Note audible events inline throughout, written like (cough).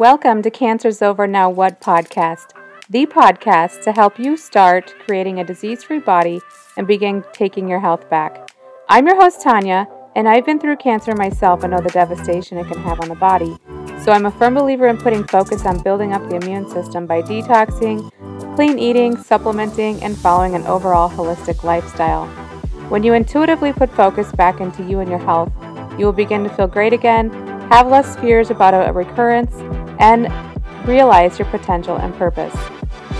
Welcome to Cancer's Over Now What podcast, the podcast to help you start creating a disease free body and begin taking your health back. I'm your host, Tanya, and I've been through cancer myself and know the devastation it can have on the body. So I'm a firm believer in putting focus on building up the immune system by detoxing, clean eating, supplementing, and following an overall holistic lifestyle. When you intuitively put focus back into you and your health, you will begin to feel great again, have less fears about a recurrence, and realize your potential and purpose.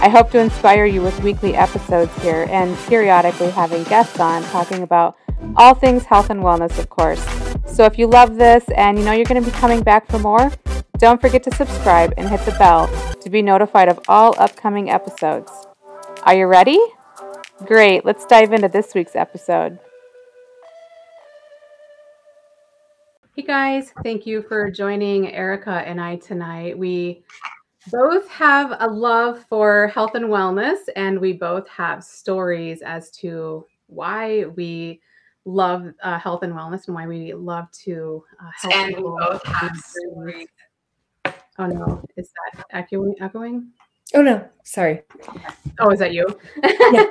I hope to inspire you with weekly episodes here and periodically having guests on talking about all things health and wellness, of course. So if you love this and you know you're going to be coming back for more, don't forget to subscribe and hit the bell to be notified of all upcoming episodes. Are you ready? Great, let's dive into this week's episode. Hey guys, thank you for joining Erica and I tonight. We both have a love for health and wellness, and we both have stories as to why we love uh, health and wellness and why we love to uh, help and people. We both have stories. Oh no, is that echoing? Echoing? Oh no, sorry. Oh, is that you? Yeah.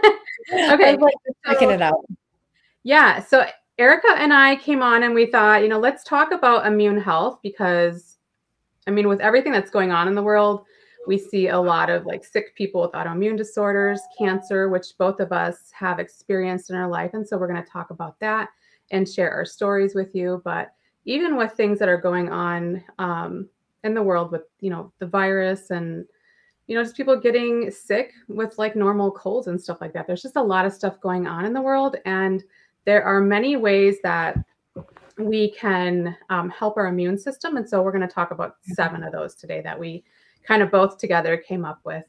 (laughs) okay, like checking so, it out. Yeah, so Erica and I came on and we thought, you know, let's talk about immune health because, I mean, with everything that's going on in the world, we see a lot of like sick people with autoimmune disorders, cancer, which both of us have experienced in our life. And so we're going to talk about that and share our stories with you. But even with things that are going on um, in the world with, you know, the virus and, you know, just people getting sick with like normal colds and stuff like that. There's just a lot of stuff going on in the world. And there are many ways that we can um, help our immune system. And so we're going to talk about seven of those today that we kind of both together came up with.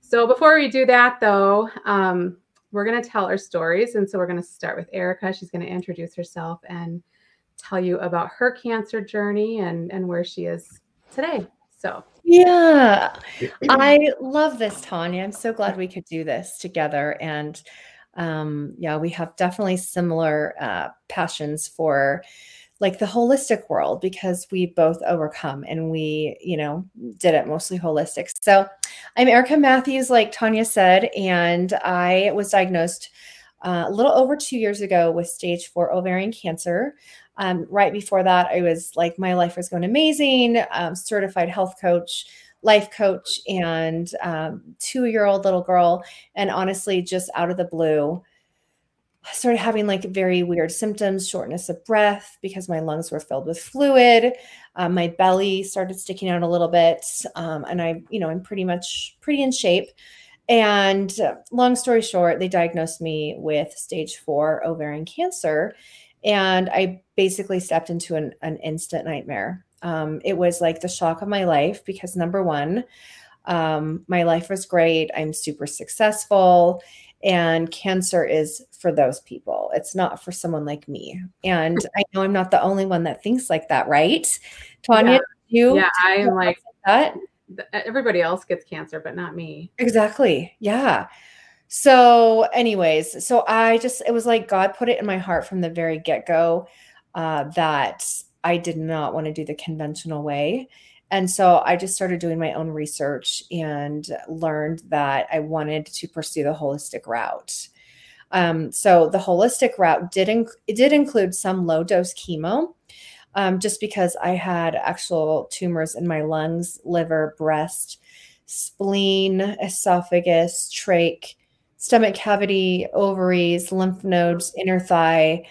So before we do that, though, um, we're going to tell our stories. And so we're going to start with Erica. She's going to introduce herself and tell you about her cancer journey and, and where she is today. So, yeah, I love this, Tanya. I'm so glad we could do this together. And um, yeah, we have definitely similar uh, passions for like the holistic world because we both overcome and we, you know, did it mostly holistic. So I'm Erica Matthews, like Tanya said, and I was diagnosed uh, a little over two years ago with stage four ovarian cancer. Um, right before that, I was like, my life was going amazing, um, certified health coach life coach and um, two year old little girl. And honestly, just out of the blue, I started having like very weird symptoms, shortness of breath because my lungs were filled with fluid. Um, my belly started sticking out a little bit. Um, and I, you know, I'm pretty much pretty in shape. And long story short, they diagnosed me with stage four ovarian cancer. And I basically stepped into an, an instant nightmare. Um, it was like the shock of my life because number one, um, my life was great. I'm super successful. And cancer is for those people. It's not for someone like me. And I know I'm not the only one that thinks like that, right? Tanya, yeah. you? Yeah, I'm like that. Everybody else gets cancer, but not me. Exactly. Yeah. So, anyways, so I just, it was like God put it in my heart from the very get go uh, that I did not want to do the conventional way. And so I just started doing my own research and learned that I wanted to pursue the holistic route. Um, so the holistic route did inc- it did include some low dose chemo, um, just because I had actual tumors in my lungs, liver, breast, spleen, esophagus, trach, stomach cavity, ovaries, lymph nodes, inner thigh.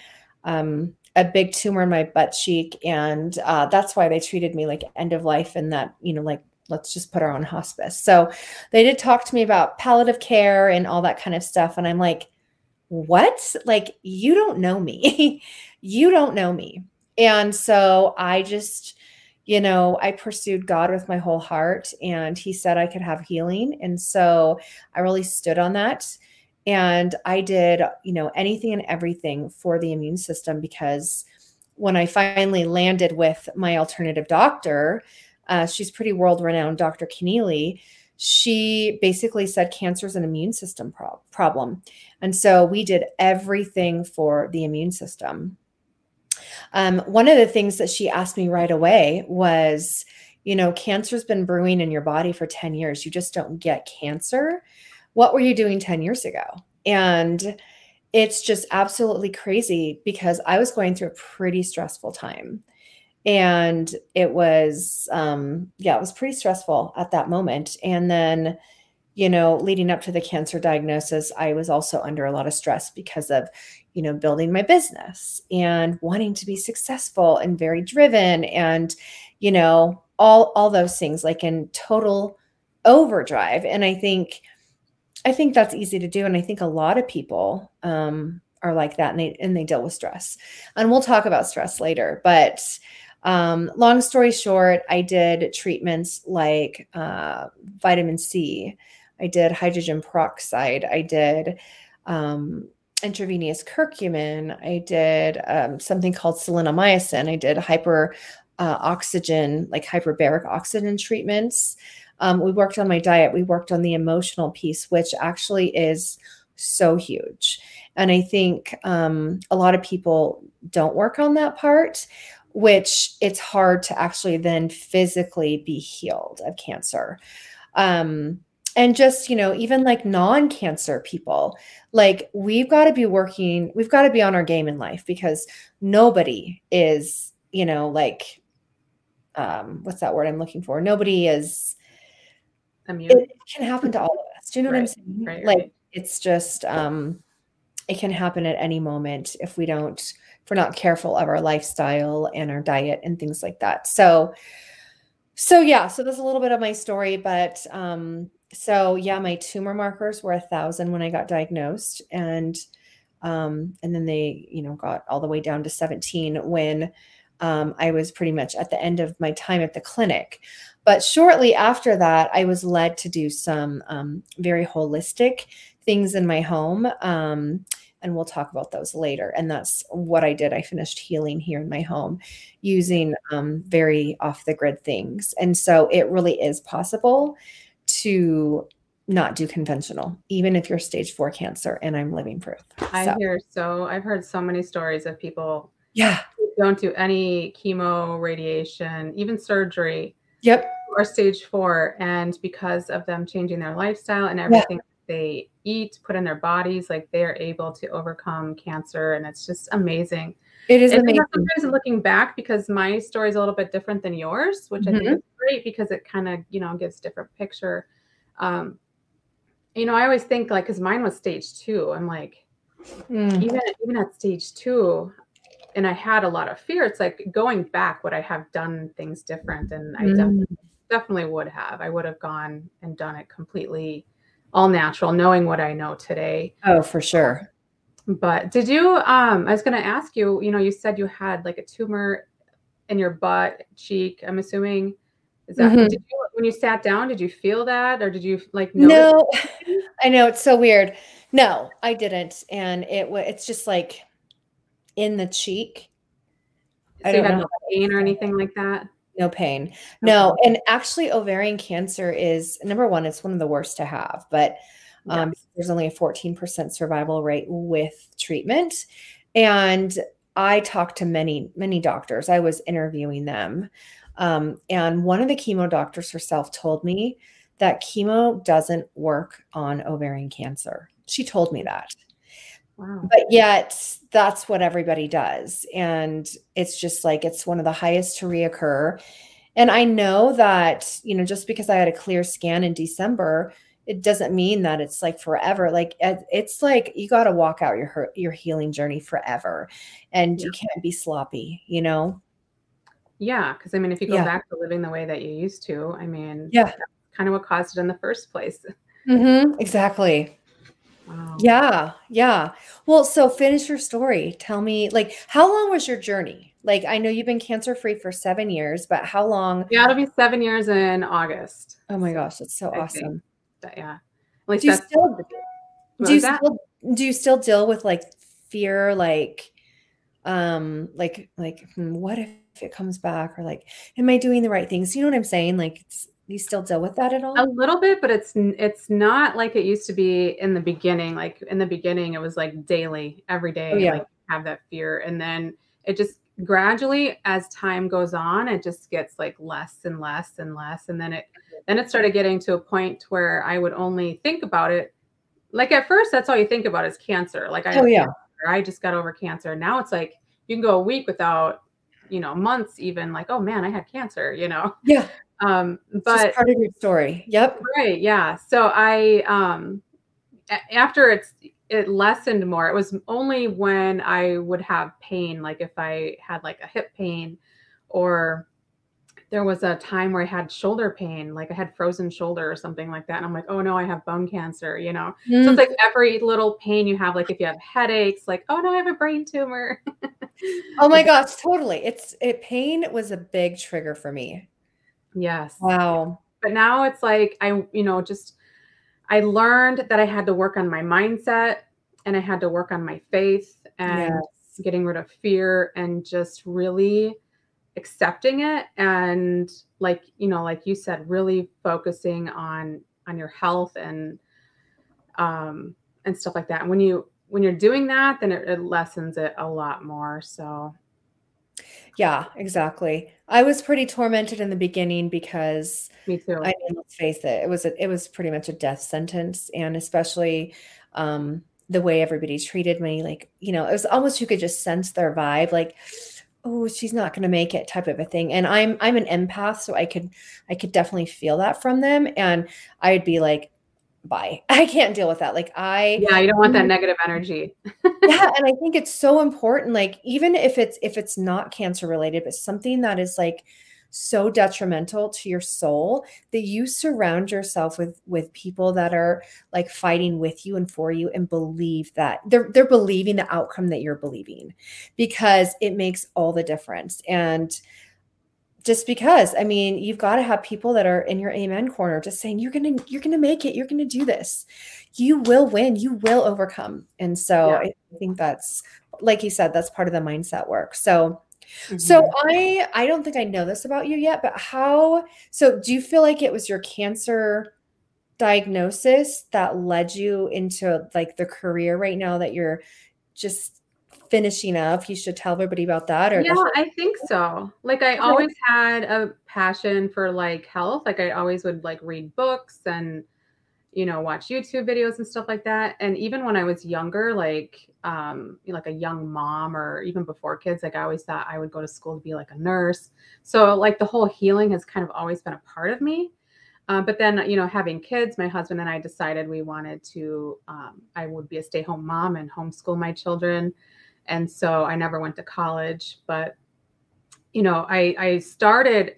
Um, a big tumor in my butt cheek and uh, that's why they treated me like end of life and that you know like let's just put her on hospice. So they did talk to me about palliative care and all that kind of stuff and i'm like what? Like you don't know me. (laughs) You don't know me. And so i just you know i pursued god with my whole heart and he said i could have healing and so i really stood on that and I did, you know, anything and everything for the immune system because when I finally landed with my alternative doctor, uh, she's pretty world renowned, Dr. Keneally. She basically said cancer is an immune system pro- problem. And so we did everything for the immune system. Um, one of the things that she asked me right away was, you know, cancer's been brewing in your body for 10 years. You just don't get cancer. What were you doing 10 years ago? And it's just absolutely crazy because I was going through a pretty stressful time. And it was, um, yeah, it was pretty stressful at that moment. And then, you know, leading up to the cancer diagnosis, I was also under a lot of stress because of, you know, building my business and wanting to be successful and very driven and, you know, all all those things like in total overdrive. And I think I think that's easy to do. And I think a lot of people um, are like that and they, and they deal with stress. And we'll talk about stress later. But um, long story short, I did treatments like uh, vitamin C, I did hydrogen peroxide, I did um, intravenous curcumin, I did um, something called salinomycin, I did hyper uh, oxygen, like hyperbaric oxygen treatments. Um, we worked on my diet. We worked on the emotional piece, which actually is so huge. And I think um, a lot of people don't work on that part, which it's hard to actually then physically be healed of cancer. Um, and just, you know, even like non cancer people, like we've got to be working, we've got to be on our game in life because nobody is, you know, like, um, what's that word I'm looking for? Nobody is immune. It can happen to all of us. Do you know right, what I'm saying? Right, like right. it's just um it can happen at any moment if we don't if we're not careful of our lifestyle and our diet and things like that. So so yeah, so that's a little bit of my story, but um so yeah, my tumor markers were a thousand when I got diagnosed and um and then they, you know, got all the way down to 17 when um, I was pretty much at the end of my time at the clinic. But shortly after that, I was led to do some um, very holistic things in my home. Um, and we'll talk about those later. And that's what I did. I finished healing here in my home using um, very off the grid things. And so it really is possible to not do conventional, even if you're stage four cancer. And I'm living proof. I hear so, I've heard so many stories of people. Yeah. Don't do any chemo, radiation, even surgery Yep. Or stage four. And because of them changing their lifestyle and everything yeah. they eat, put in their bodies, like they are able to overcome cancer. And it's just amazing. It is and amazing. Sometimes looking back, because my story is a little bit different than yours, which mm-hmm. I think mm-hmm. is great because it kind of, you know, gives different picture. Um, you know, I always think like, cause mine was stage two. I'm like, mm. even, even at stage two, and I had a lot of fear. It's like going back, would I have done things different? And I mm. definitely, definitely would have. I would have gone and done it completely all natural, knowing what I know today. Oh, for sure. But did you, um, I was going to ask you, you know, you said you had like a tumor in your butt cheek. I'm assuming, is that, mm-hmm. you, when you sat down, did you feel that or did you like, no, (laughs) I know it's so weird. No, I didn't. And it was, it's just like, in the cheek. So I don't have no pain or anything like that? No pain. No. And actually, ovarian cancer is number one, it's one of the worst to have, but um, yes. there's only a 14% survival rate with treatment. And I talked to many, many doctors. I was interviewing them. Um, and one of the chemo doctors herself told me that chemo doesn't work on ovarian cancer. She told me that. Wow. But yet, that's what everybody does. And it's just like it's one of the highest to reoccur. And I know that, you know, just because I had a clear scan in December, it doesn't mean that it's like forever. Like it's like you got to walk out your your healing journey forever, and yeah. you can't be sloppy. You know. Yeah, because I mean, if you go yeah. back to living the way that you used to, I mean, yeah, kind of what caused it in the first place. Mm-hmm, exactly. Wow. Yeah, yeah. Well, so finish your story. Tell me, like, how long was your journey? Like, I know you've been cancer free for seven years, but how long? Yeah, it'll be seven years in August. Oh my gosh, that's so I awesome. That, yeah. At least do you still do you still do you still deal with like fear, like, um, like like hmm, what if it comes back, or like, am I doing the right things? You know what I'm saying? Like, it's you still deal with that at all? A little bit, but it's it's not like it used to be in the beginning. Like in the beginning, it was like daily, every day, oh, yeah. like have that fear, and then it just gradually as time goes on it just gets like less and less and less and then it then it started getting to a point where i would only think about it like at first that's all you think about is cancer like i Oh yeah. i just got over cancer now it's like you can go a week without you know months even like oh man i had cancer you know Yeah. Um but just part of your story. Yep. Right. Yeah. So I um a- after it's it lessened more. It was only when I would have pain, like if I had like a hip pain or there was a time where I had shoulder pain, like I had frozen shoulder or something like that. And I'm like, oh no, I have bone cancer, you know? So Mm. it's like every little pain you have, like if you have headaches, like, oh no, I have a brain tumor. Oh my (laughs) gosh, totally. It's it pain was a big trigger for me. Yes. Wow. but now it's like i you know just i learned that i had to work on my mindset and i had to work on my faith and Yes. getting rid of fear and just really accepting it and like you know like you said really focusing on on your health and um and stuff like that and when you when you're doing that then it, it lessens it a lot more so Yeah, exactly. I was pretty tormented in the beginning because me too I mean, let's face it, it was a, it was pretty much a death sentence, and especially um, the way everybody treated me, like you know, it was almost you could just sense their vibe, like, oh, she's not going to make it, type of a thing. And I'm I'm an empath, so I could I could definitely feel that from them, and I'd be like, bye, (laughs) I can't deal with that. Like I yeah you don't want that mm. negative energy. Yeah (laughs) and i think it's so important like even if it's if it's not cancer related but something that is like so detrimental to your soul that you surround yourself with with people that are like fighting with you and for you and believe that they're they're believing the outcome that you're believing because it makes all the difference. And just because i mean you've got to have people that are in your amen corner just saying you're gonna you're gonna make it. You're gonna do this. You will win. You will overcome. And so Yeah. i think that's like you said that's part of the mindset work. So so Mhm. i i don't think i know this about you yet but how so do you feel like it was your cancer diagnosis that led you into like the career right now that you're just finishing up you should tell everybody about that or Yeah, I think so. Like I always had a passion for like health. Like I always would like read books and you know watch YouTube videos and stuff like that. And even when I was younger, like um like a young mom or even before kids, like I always thought I would go to school to be like a nurse. So like the whole healing has kind of always been a part of me. Um, but then, you know, having kids, my husband and I decided we wanted to, um, I would be a stay home mom and homeschool my children. And so I never went to college. But, you know, I, I started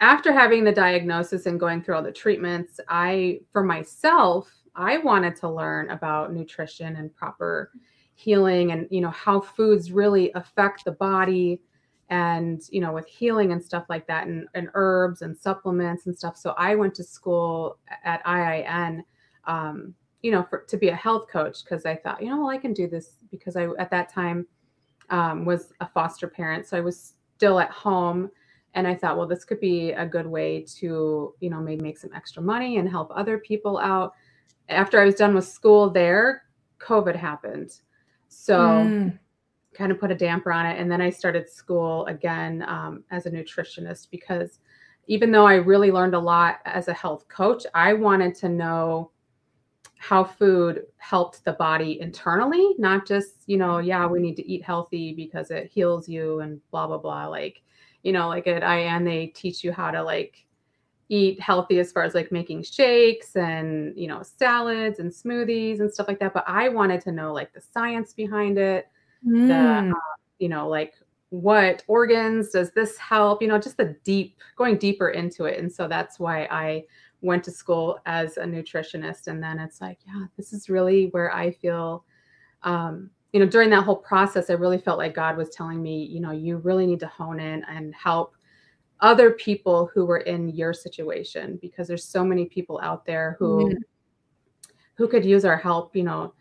after having the diagnosis and going through all the treatments. I, for myself, I wanted to learn about nutrition and proper healing and, you know, how foods really affect the body and you know with healing and stuff like that and, and herbs and supplements and stuff so i went to school at iin um, you know for, to be a health coach because i thought you know well i can do this because i at that time um, was a foster parent so i was still at home and i thought well this could be a good way to you know maybe make some extra money and help other people out after i was done with school there covid happened so Mm, kind of put a damper on it. And then I started school again um, as a nutritionist because even though I really learned a lot as a health coach, I wanted to know how food helped the body internally, not just, you know, yeah, we need to eat healthy because it heals you and blah, blah, blah. Like, you know, like at IN, they teach you how to like eat healthy as far as like making shakes and, you know, salads and smoothies and stuff like that. But I wanted to know like the science behind it mm. you know, like what organs does this help? You know, just the deep, going deeper into it. And so that's why I went to school as a nutritionist. And then it's like, yeah, this is really where I feel, um, you know, during that whole process, I really felt like God was telling me, you know, you really need to hone in and help other people who were in your situation because there's so many people out there who Mhm. who could use our help, you know,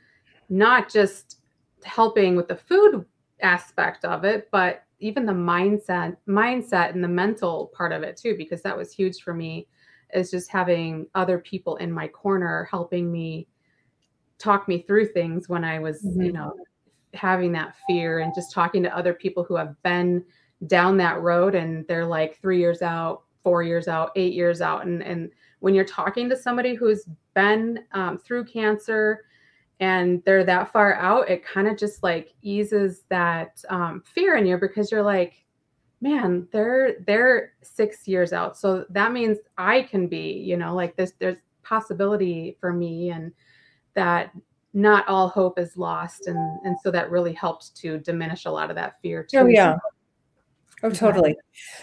not just helping with the food aspect of it, but even the mindset, mindset and the mental part of it too, because that was huge for me is just having other people in my corner helping me talk me through things when I was, you Mhm. know, having that fear and just talking to other people who have been down that road and they're like three years out, four years out, eight years out. And, and when you're talking to somebody who's been um, through cancer and they're that far out, it kind of just like eases that um, fear in you because you're like, man, they're they're six years out. So that means I can be, you know, like this, there's possibility for me and that not all hope is lost. And and so that really helped to diminish a lot of that fear too. Oh yeah. Oh, totally.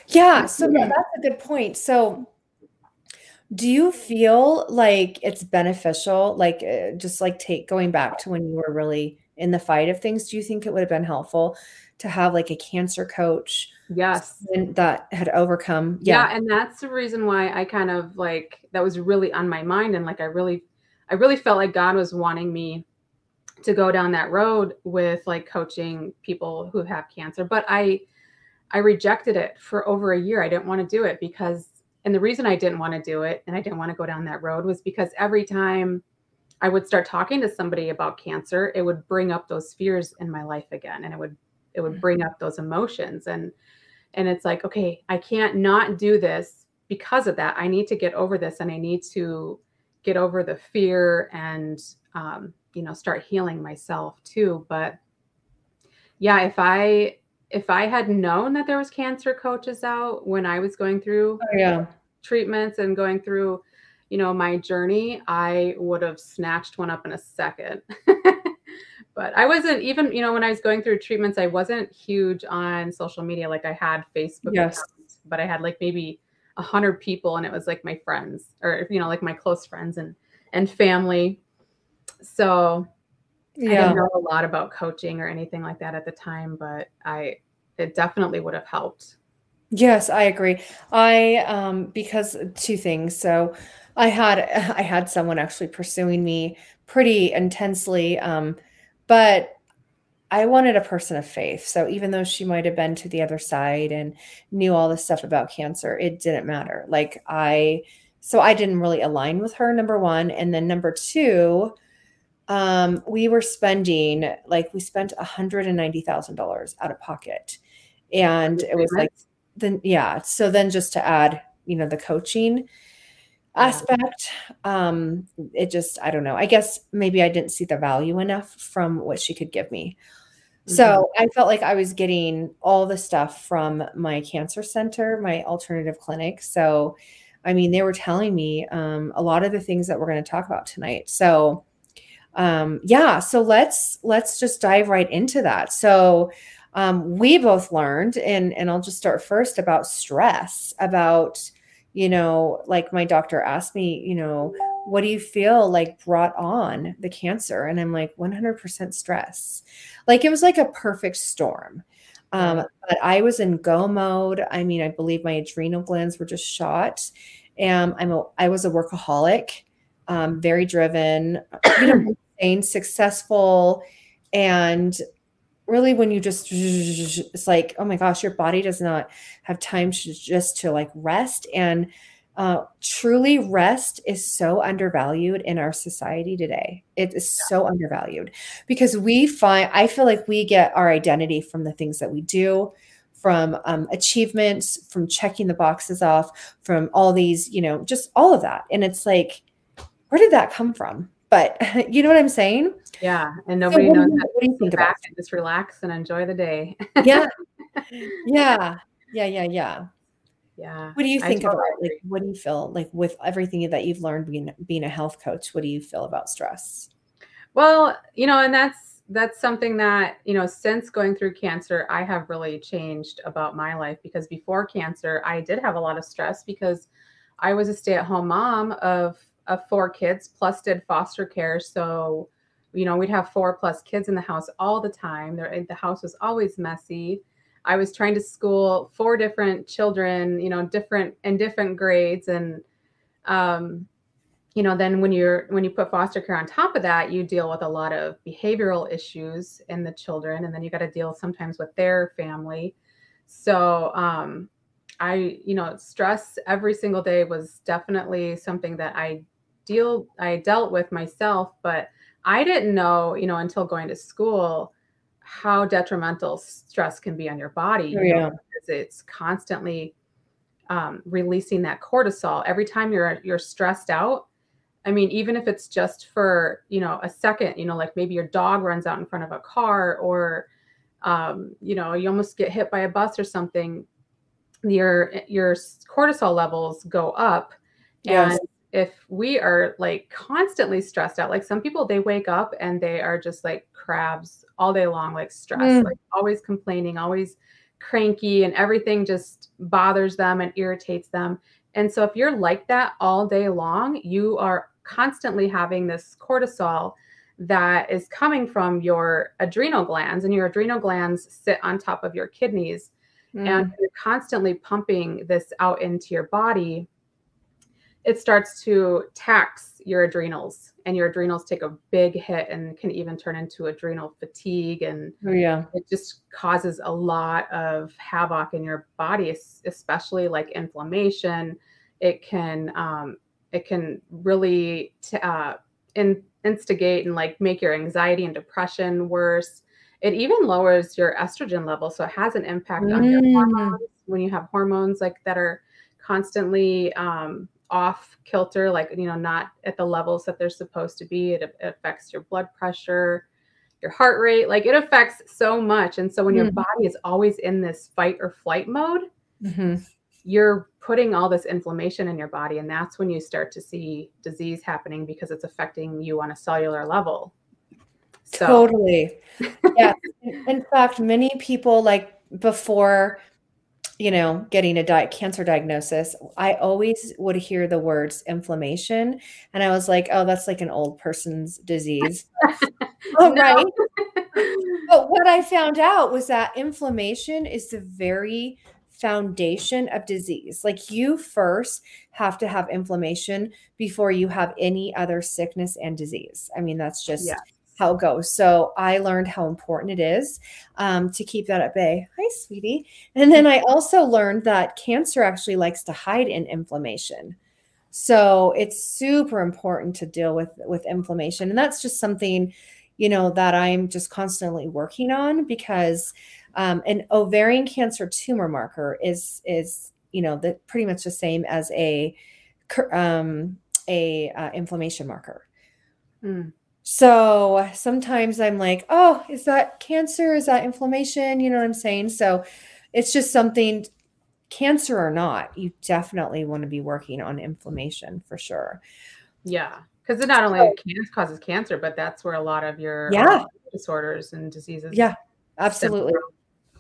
Yeah. So yeah. that's a good point. So do you feel like it's beneficial, like uh, just like take going back to when you were really in the fight of things? Do you think it would have been helpful to have like a cancer coach? Yes. That had overcome. Yeah. yeah. And that's the reason why I kind of like that was really on my mind. And like I really, I really felt like God was wanting me to go down that road with like coaching people who have cancer. But I, I rejected it for over a year. I didn't want to do it because, and the reason I didn't want to do it and I didn't want to go down that road was because every time I would start talking to somebody about cancer, it would bring up those fears in my life again. And it would, it would bring up those emotions. And, and it's like, okay, I can't not do this because of that. I need to get over this and I need to get over the fear and, um, you know, start healing myself too. But yeah, if I, if I had known that there was cancer coaches out when I was going through oh, yeah. treatments and going through, you know, my journey, I would have snatched one up in a second. (laughs) but I wasn't even, you know, when I was going through treatments, I wasn't huge on social media. Like I had Facebook, yes. accounts, but I had like maybe a hundred people, and it was like my friends or you know, like my close friends and and family. So yeah. I didn't know a lot about coaching or anything like that at the time, but I it definitely would have helped. Yes, I agree. I um because two things. So I had (laughs) I had someone actually pursuing me pretty intensely um but I wanted a person of faith. So even though she might have been to the other side and knew all this stuff about cancer, it didn't matter. Like I so I didn't really align with her number 1 and then number 2 um, we were spending like we spent $190,000 out of pocket. And it was like then yeah, so then just to add, you know, the coaching aspect um it just i don't know i guess maybe i didn't see the value enough from what she could give me. Mm-hmm. so i felt like i was getting all the stuff from my cancer center my alternative clinic. So i mean they were telling me um, a lot of the things that we're going to talk about tonight. So um, yeah so let's let's just dive right into that. So um, we both learned and and i'll just start first about stress about you know like my doctor asked me you know what do you feel like brought on the cancer? And i'm like 100% stress. Like it was like a perfect storm. Um, but i was in go mode. I mean i believe my adrenal glands were just shot. And i'm a i was a workaholic um, very driven (clears throat) you know being successful and really when you just it's like oh my gosh your body does not have time to just to like rest. And uh, truly rest is so undervalued in our society today. It is so undervalued because we find i feel like we get our identity from the things that we do from um, achievements from checking the boxes off from all these you know just all of that. And it's like where did that come from but (laughs) you know what I'm saying? Yeah. And nobody so knows do you, what do you think about it? Just relax and enjoy the day. yeah. (laughs) Yeah. Yeah. Yeah. Yeah. Yeah. What do you think totally about like what do you feel like with everything that you've learned being being a health coach? What do you feel about stress? Well, you know, and that's that's something that, you know, since going through cancer, I have really changed about my life because before cancer, I did have a lot of stress because I was a stay-at-home mom of of four kids plus did foster care. So, you know, we'd have four plus kids in the house all the time. The house was always messy. I was trying to school four different children, you know, different in different grades, and um, you know, then when you're when you put foster care on top of that, you deal with a lot of behavioral issues in the children, and then you got to deal sometimes with their family. So, um, I, you know, stress every single day was definitely something that I deal I dealt with myself, but I didn't know, you know, until going to school how detrimental stress can be on your body. Oh, yeah. because it's constantly um, releasing that cortisol every time you're you're stressed out. I mean, even if it's just for you know a second, you know, like maybe your dog runs out in front of a car, or um, you know, you almost get hit by a bus or something. Your your cortisol levels go up, Yes. and if we are like constantly stressed out, like some people, they wake up and they are just like crabs all day long, like stressed, Mm. like always complaining, always cranky, and everything just bothers them and irritates them. And so, if you're like that all day long, you are constantly having this cortisol that is coming from your adrenal glands, and your adrenal glands sit on top of your kidneys Mm. and you're constantly pumping this out into your body, it starts to tax your adrenals, and your adrenals take a big hit and can even turn into adrenal fatigue. And Oh, yeah. it just causes a lot of havoc in your body, especially like inflammation. It can um, it can really t- uh, in- instigate and like make your anxiety and depression worse. It even lowers your estrogen level, so it has an impact on your Mm. hormones when you have hormones like that are constantly um, off kilter, like you know, not at the levels that they're supposed to be. It, it affects your blood pressure, your heart rate. Like it affects so much. And so when your Mhm. body is always in this fight or flight mode, Mhm. you're putting all this inflammation in your body, and that's when you start to see disease happening because it's affecting you on a cellular level. So Totally. Yeah. In fact, many people like before, you know, getting a di- cancer diagnosis, I always would hear the words inflammation, and I was like, "Oh, that's like an old person's disease." (laughs) Oh, No. right. (laughs) But what I found out was that inflammation is the very foundation of disease. Like you first have to have inflammation before you have any other sickness and disease. I mean, that's just Yes. How it goes. So I learned how important it is um, to keep that at bay. Hi, sweetie. And then I also learned that cancer actually likes to hide in inflammation. So it's super important to deal with with inflammation, and that's just something you know that I'm just constantly working on because um, an ovarian cancer tumor marker is is you know the pretty much the same as a um, a uh, inflammation marker. Mm. So sometimes I'm like, oh, is that cancer? Is that inflammation? You know what I'm saying? So it's just something, cancer or not, you definitely want to be working on inflammation for sure. Yeah, because it not only So- can- causes cancer, but that's where a lot of your Yeah. disorders and diseases. Yeah, absolutely.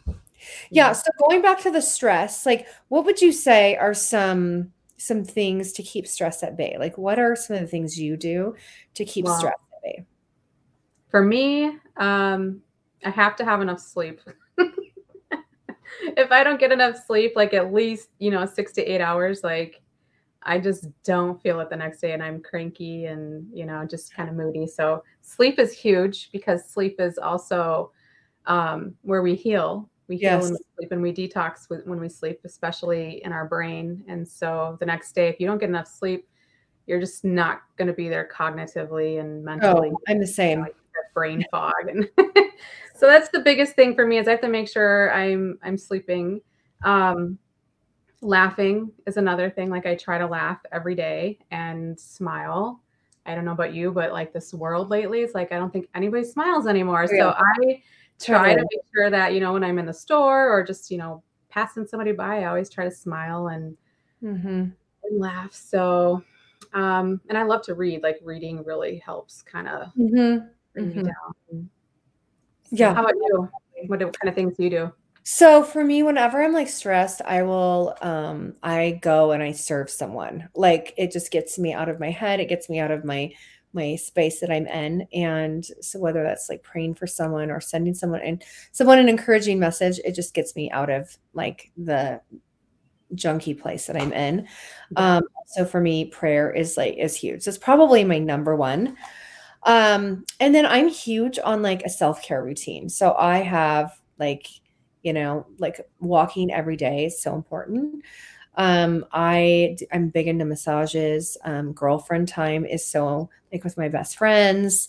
from. Yeah. So going back to the stress, like what would you say are some some things to keep stress at bay? Like what are some of the things you do to keep Wow. stress bay? For me, um, I have to have enough sleep. (laughs) if I don't get enough sleep, like at least, you know, six to eight hours, like I just don't feel it the next day and I'm cranky and, you know, just kind of moody. So sleep is huge because sleep is also um, where we heal. We heal when we sleep and we detox when we sleep, especially in our brain. And so the next day, if you don't get enough sleep, you're just not going to be there cognitively and mentally. Oh, I'm the same. like brain fog and (laughs) so that's the biggest thing for me is i have to make sure i'm i'm sleeping. Um laughing is another thing like i try to laugh every day and smile. I don't know about you but like this world lately is like i don't think anybody smiles anymore. So i try to make sure that you know when i'm in the store or just you know passing somebody by i always try to smile and Mhm. and laugh. So um and i love to read like reading really helps kind of Mhm. bring me Mhm. down. So Yeah. How about you? What kind of things do you do? So for me, whenever I'm like stressed, I will um I go and I serve someone. Like it just gets me out of my head. It gets me out of my my space that I'm in. And so whether that's like praying for someone or sending someone and someone an encouraging message, it just gets me out of like the junky place that I'm in. Yeah. Um so for me, prayer is like is huge. It's probably my number one. Um, and then I'm huge on like a self-care routine. So I have like, you know, like walking every day is so important. Um, I I'm big into massages. Um, girlfriend time is so like with my best friends.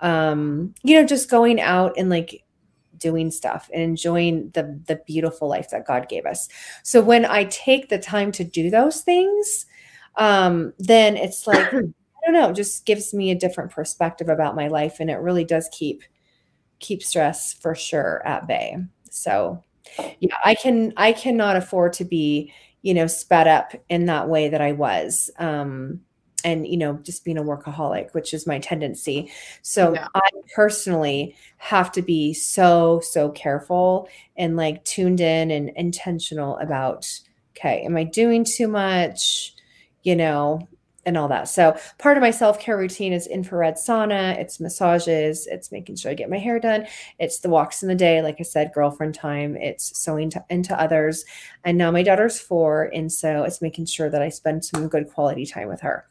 Um, you know, just going out and like doing stuff and enjoying the the beautiful life that God gave us. So when I take the time to do those things, um, then it's like (clears throat) I don't know, just gives me a different perspective about my life, and it really does keep keep stress for sure at bay. So yeah, I can I cannot afford to be you know sped up in that way that I was. Um, and you know just being a workaholic which is my tendency. So yeah. i personally have to be so so careful and like tuned in and intentional about okay am i doing too much? you know and all that. So part of my self-care routine is infrared sauna it's massages it's making sure i get my hair done it's the walks in the day like i said girlfriend time it's sewing to, into others. And now my daughter's four and so it's making sure that i spend some good quality time with her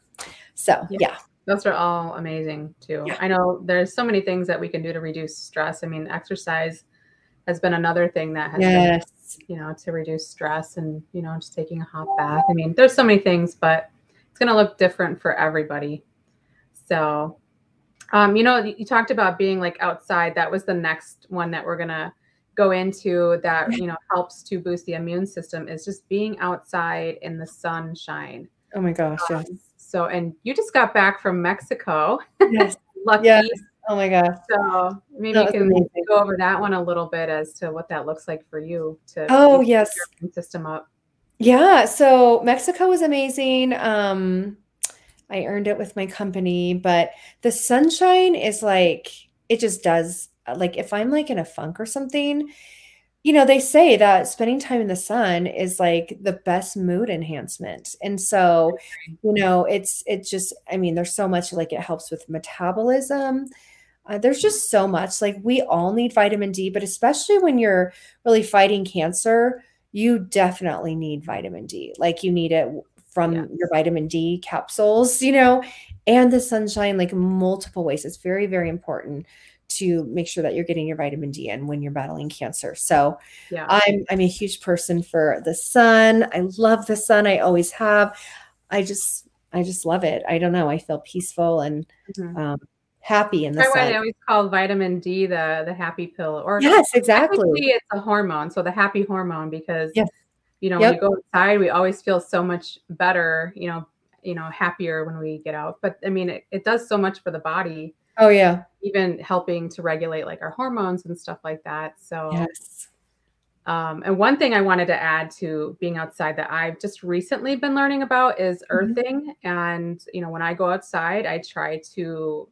so yeah. yeah. Those are all amazing too. Yeah. I know there's so many things that we can do to reduce stress. I mean, exercise has been another thing that has yes. been, you know, to reduce stress and, you know, just taking a hot bath. I mean, there's so many things, but it's going to look different for everybody. So, um, you know, you talked about being like outside. That was the next one that we're going to go into that, you know, helps to boost the immune system is just being outside in the sunshine. Oh my gosh, um, yes so, and you just got back from Mexico. Yes. (laughs) Lucky. Yes. Oh my gosh. So maybe you can amazing. go over that one a little bit as to what that looks like for you to oh yes system up. Yeah. So Mexico was amazing. Um, I earned it with my company, but the sunshine is like it just does like if I'm like in a funk or something, you know, they say that spending time in the sun is like the best mood enhancement. And so, you know, it's it's just I mean, there's so much like it helps with metabolism. Uh, there's just so much like we all need vitamin D, but especially when you're really fighting cancer, you definitely need vitamin D. Like you need it from yes. your vitamin D capsules, you know, and the sunshine like multiple ways. It's very very important to make sure that you're getting your vitamin D in when you're battling cancer. So yeah. I'm I'm a huge person for the sun. I love the sun. I always have. I just I just love it. I don't know. I feel peaceful and mm-hmm. um, happy in the That's sun. Why I always call vitamin D the the happy pill. Or yes, exactly. It's a hormone, so the happy hormone because yes. you know yep. when you go outside, we always feel so much better. You know, you know, happier when we get out. But I mean, it, it does so much for the body Oh yeah. Even helping to regulate like our hormones and stuff like that. So yes. Um, and one thing I wanted to add to being outside that I've just recently been learning about is mm-hmm. earthing. Mm-hmm. And you know, when I go outside, I try to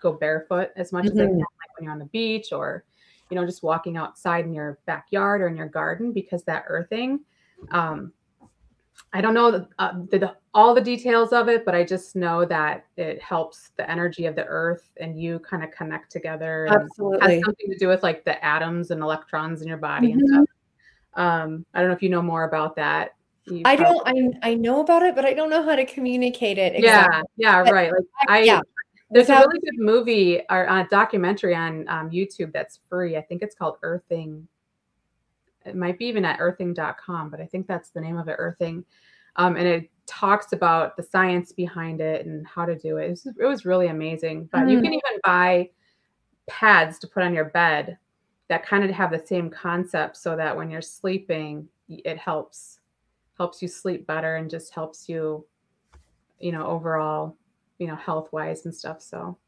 go barefoot as much mm-hmm. as I mm-hmm. can, like when you're on the beach or you know, just walking outside in your backyard or in your garden because that earthing um, I don't know the, uh, the, all the details of it, but I just know that it helps the energy of the earth and you kind of connect together. Absolutely. has something to do with like the atoms and electrons in your body mm-hmm. and stuff. Um, I don't know if you know more about that. You I probably... don't, I, I know about it, but I don't know how to communicate it. Exactly. Yeah. Yeah. But right. Like I, yeah. There's Without... a really good movie or a documentary on um, YouTube that's free. I think it's called Earthing it might be even at earthing.com, but I think that's the name of it, Earthing. Um, and it talks about the science behind it and how to do it. It was, it was really amazing. But mm-hmm. you can even buy pads to put on your bed that kind of have the same concept so that when you're sleeping, it helps helps you sleep better and just helps you, you know, overall, you know, health wise and stuff. So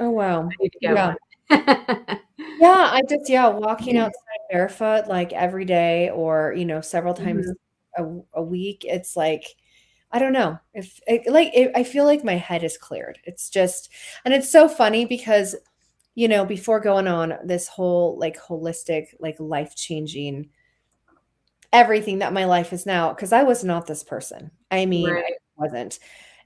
Oh wow. yeah. (laughs) yeah, I just yeah, walking outside barefoot like every day or you know several times mm-hmm. a, a, week. It's like I don't know if it, like it, I feel like my head is cleared. It's just and it's so funny because you know before going on this whole like holistic like life changing everything that my life is now because I was not this person. I mean, right. I wasn't.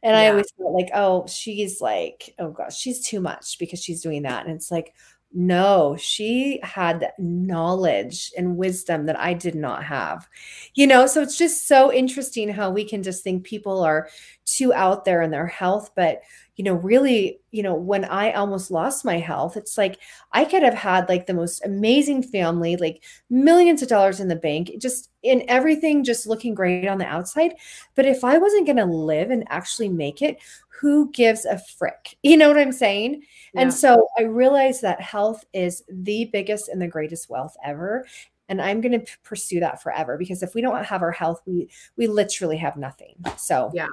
And yeah. I always felt like, oh, she's like, oh gosh, she's too much because she's doing that. And it's like, no, she had knowledge and wisdom that I did not have. You know, so it's just so interesting how we can just think people are too out there in their health but you know really you know when i almost lost my health it's like i could have had like the most amazing family like millions of dollars in the bank just in everything just looking great on the outside. But if i wasn't going to live and actually make it who gives a frick? (laughs) You know what i'm saying? Yeah. and so i realized that health is the biggest and the greatest wealth ever and i'm going to pursue that forever because if we don't have our health we we literally have nothing. So yeah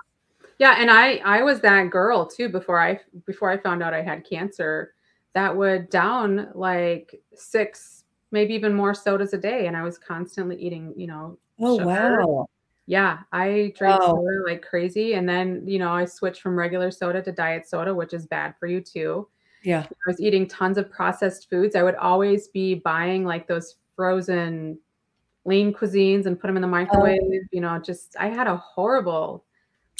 yeah and i i was that girl too before i before i found out i had cancer that would down like six maybe even more sodas a day and i was constantly eating you know oh sugar. wow yeah i drank wow. soda like crazy and then you know i switched from regular soda to diet soda which is bad for you too yeah i was eating tons of processed foods i would always be buying like those frozen lean cuisines and put them in the microwave. Oh. You know, just I had a horrible,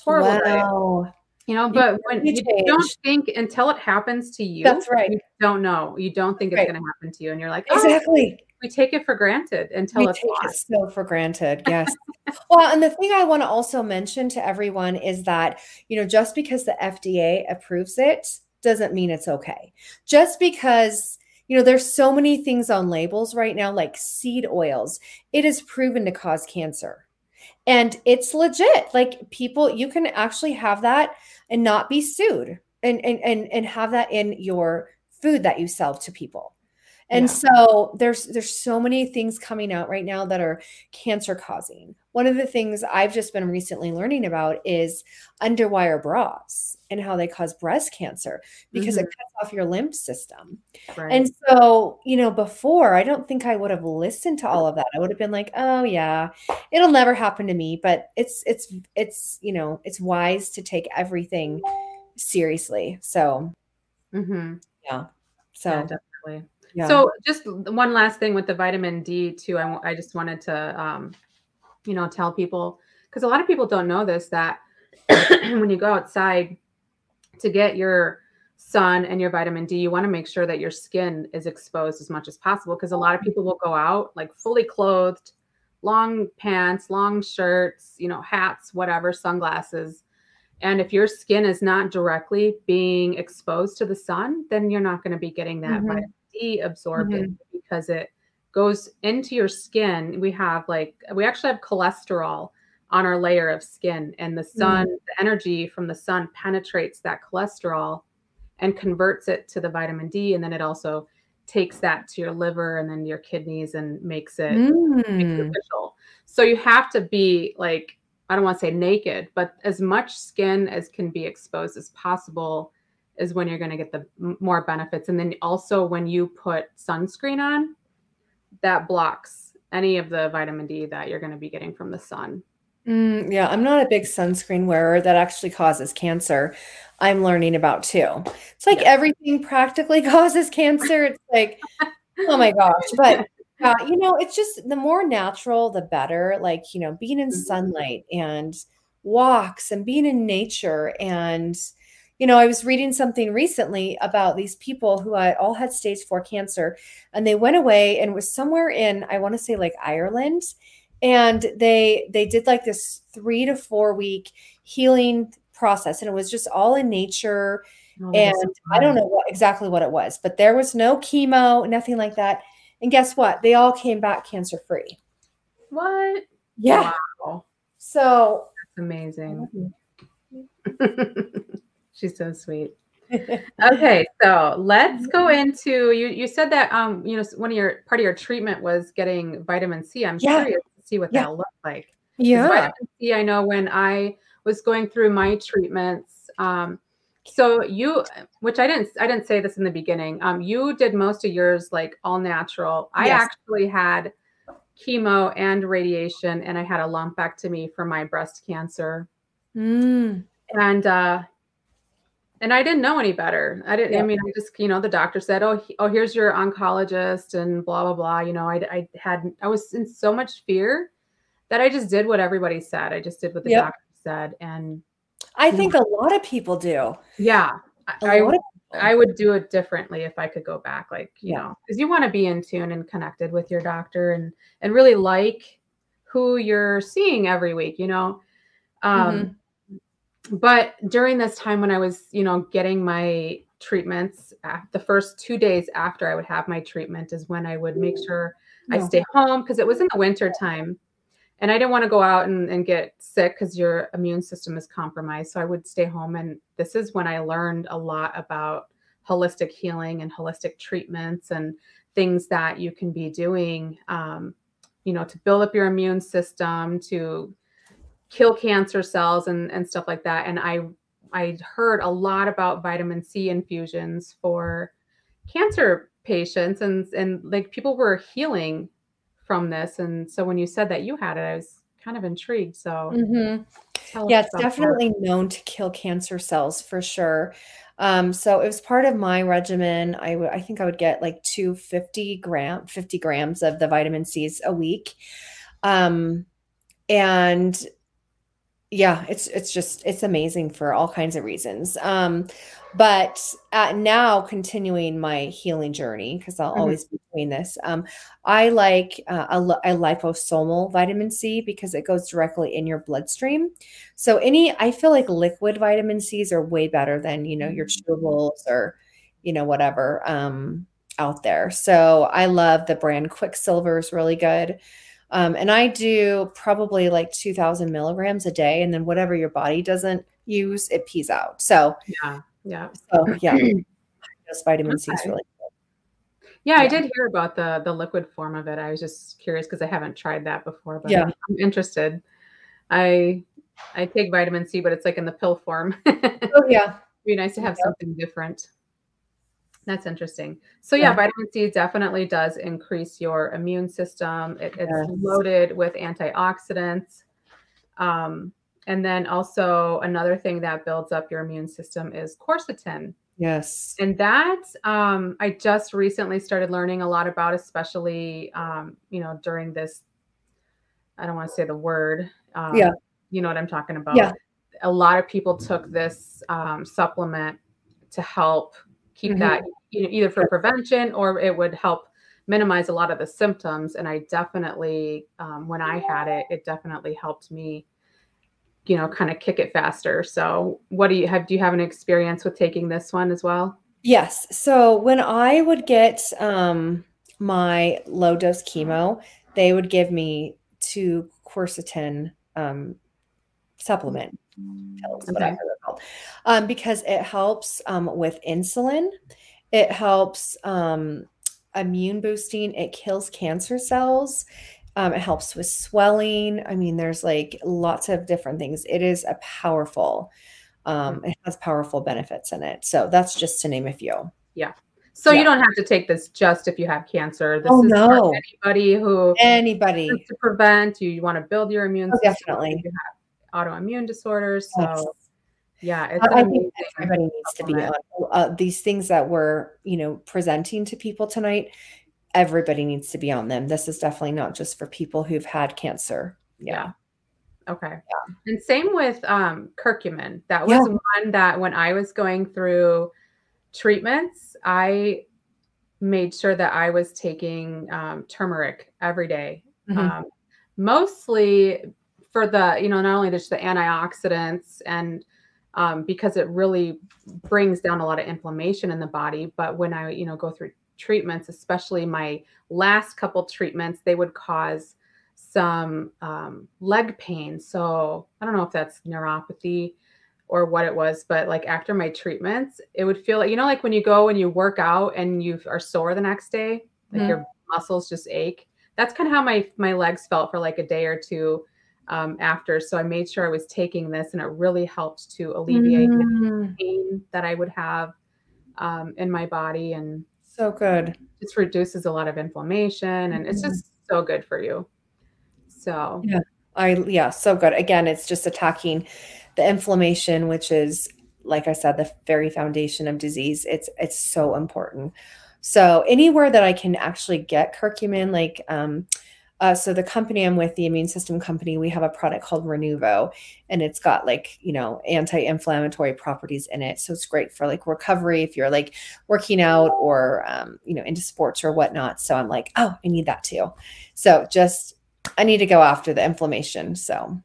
horrible wow. day. You know, but when you don't think until it happens to you, that's right. You don't know. You don't think it's going to happen to you, and you're like, oh, exactly. We take it for granted until we it's take it so for granted. (laughs) Yes. well, and the thing I want to also mention to everyone is that you know just because the FDA approves it doesn't mean it's okay. Just because you know, there's so many things on labels right now, like seed oils. It is proven to cause cancer. And it's legit. Like people, you can actually have that and not be sued and and and, and have that in your food that you sell to people. And yeah. so there's there's so many things coming out right now that are cancer causing. One of the things I've just been recently learning about is underwire bras and how they cause breast cancer because mm-hmm. it cuts off your lymph system. Right. And so, you know, before I don't think I would have listened to all of that. I would have been like, "Oh yeah, it'll never happen to me." But it's it's it's, you know, it's wise to take everything seriously. So, mm-hmm. yeah. So yeah, definitely. Yeah. So just one last thing with the vitamin D too. I, I just wanted to, um, you know, tell people because a lot of people don't know this that (clears throat) when you go outside to get your sun and your vitamin D, you want to make sure that your skin is exposed as much as possible because a lot of people will go out like fully clothed, long pants, long shirts, you know, hats, whatever, sunglasses. And if your skin is not directly being exposed to the sun, then you're not going to be getting that mm-hmm. vitamin deabsorbed mm-hmm. because it goes into your skin. We have like we actually have cholesterol on our layer of skin and the sun mm. the energy from the sun penetrates that cholesterol and converts it to the vitamin D and then it also takes that to your liver and then your kidneys and makes it, mm. makes it official. So you have to be like I don't want to say naked, but as much skin as can be exposed as possible is when you're going to get the more benefits. And then also when you put sunscreen on, that blocks any of the vitamin D that you're going to be getting from the sun. Mm, yeah, I'm not a big sunscreen wearer that actually causes cancer. I'm learning about too. It's like yeah. everything practically (laughs) causes cancer. It's like, oh my gosh. But uh, you know, it's just the more natural, the better. Like, you know, being in mm-hmm. sunlight and walks and being in nature and you know, I was reading something recently about these people who had all had stage four cancer and they went away and was somewhere in, I want to say like Ireland. And they they did like this three to four week healing process. And it was just all in nature. Oh, and I don't know what, exactly what it was, but there was no chemo, nothing like that. And guess what? They all came back cancer free. What? Yeah. Wow. So that's amazing. Mm-hmm. (laughs) She's so sweet. okay, so let's go (laughs) into you. You said that um, you know, one of your part of your treatment was getting vitamin C. I'm yeah. curious to see what yeah. that looked like. Yeah, vitamin C. I know when I was going through my treatments. Um, so you, which I didn't, I didn't say this in the beginning. Um, you did most of yours like all natural. I actually had chemo and radiation, and I had a lumpectomy for my breast cancer. Mm. And uh, and I didn't know any better. I didn't. Yeah. I mean, I just, you know, the doctor said, "Oh, he, oh, here's your oncologist," and blah blah blah. You know, I, I had, I was in so much fear that I just did what everybody said. I just did what the yep. doctor said, and I think know, a lot of people do. Yeah, I, I, I would do it differently if I could go back. Like, you yeah. know, because you want to be in tune and connected with your doctor, and and really like who you're seeing every week. You know. Um, mm-hmm but during this time when I was, you know, getting my treatments, the first two days after I would have my treatment is when I would make sure I stay home because it was in the winter time and I didn't want to go out and, and get sick because your immune system is compromised. So I would stay home. And this is when I learned a lot about holistic healing and holistic treatments and things that you can be doing, um, you know, to build up your immune system, to kill cancer cells and, and stuff like that. And I I heard a lot about vitamin C infusions for cancer patients and and like people were healing from this. And so when you said that you had it, I was kind of intrigued. So, mm-hmm. yeah, it's definitely that. known to kill cancer cells for sure. Um, so it was part of my regimen. I would, I think I would get like 250 gram, 50 grams of the vitamin C's a week. Um, and yeah, it's it's just it's amazing for all kinds of reasons. Um, but uh, now continuing my healing journey because I'll mm-hmm. always be doing this. Um, I like uh, a, a liposomal vitamin C because it goes directly in your bloodstream. So any, I feel like liquid vitamin C's are way better than you know your mm-hmm. chewables or you know whatever um, out there. So I love the brand Quicksilver is really good. Um, and I do probably like 2000 milligrams a day. And then whatever your body doesn't use, it pees out. So, yeah. Yeah. So, yeah. (clears throat) Just vitamin C is really good. Yeah, yeah, I did hear about the the liquid form of it. I was just curious because I haven't tried that before, but yeah. I'm interested. I I take vitamin C, but it's like in the pill form. (laughs) oh yeah. It'd be nice to have yeah. something different. That's interesting. So yeah, yeah, vitamin C definitely does increase your immune system. It, it's yes. loaded with antioxidants. Um, and then also another thing that builds up your immune system is quercetin. Yes. And that um, I just recently started learning a lot about, especially um, you know during this. I don't want to say the word. Um, yeah. You know what I'm talking about. Yeah. A lot of people took this um, supplement to help keep mm-hmm. that either for prevention or it would help minimize a lot of the symptoms. And I definitely, um, when I had it, it definitely helped me, you know, kind of kick it faster. So, what do you have? Do you have an experience with taking this one as well? Yes. So when I would get um, my low dose chemo, they would give me two quercetin um, supplement pills, okay. Um, because it helps um, with insulin. It helps um, immune boosting. It kills cancer cells. Um, it helps with swelling. I mean, there's like lots of different things. It is a powerful. Um, it has powerful benefits in it. So that's just to name a few. Yeah. So yeah. you don't have to take this just if you have cancer. This oh, is no. anybody who anybody to prevent. You, you want to build your immune oh, system. Definitely. You have autoimmune disorders. So yes. Yeah, it's I think everybody needs to be on uh, these things that we're, you know, presenting to people tonight. Everybody needs to be on them. This is definitely not just for people who've had cancer. Yeah. yeah. Okay. Yeah. And same with um, curcumin. That was yeah. one that when I was going through treatments, I made sure that I was taking um, turmeric every day. Mm-hmm. Um, mostly for the, you know, not only just the antioxidants and um, because it really brings down a lot of inflammation in the body. But when I, you know, go through treatments, especially my last couple treatments, they would cause some um, leg pain. So I don't know if that's neuropathy or what it was, but like after my treatments, it would feel like, you know, like when you go and you work out and you are sore the next day, like mm-hmm. your muscles just ache. That's kind of how my my legs felt for like a day or two um, after. So I made sure I was taking this, and it really helped to alleviate mm. the pain that I would have um, in my body, and so good. Just reduces a lot of inflammation, and it's just so good for you. So yeah, I yeah, so good. Again, it's just attacking the inflammation, which is like I said, the very foundation of disease. It's it's so important. So anywhere that I can actually get curcumin, like um, uh, so the company I'm with, the immune system company, we have a product called Renuvo, and it's got like you know anti-inflammatory properties in it. So it's great for like recovery if you're like working out or um, you know into sports or whatnot. So I'm like, oh, I need that too. So just I need to go after the inflammation. So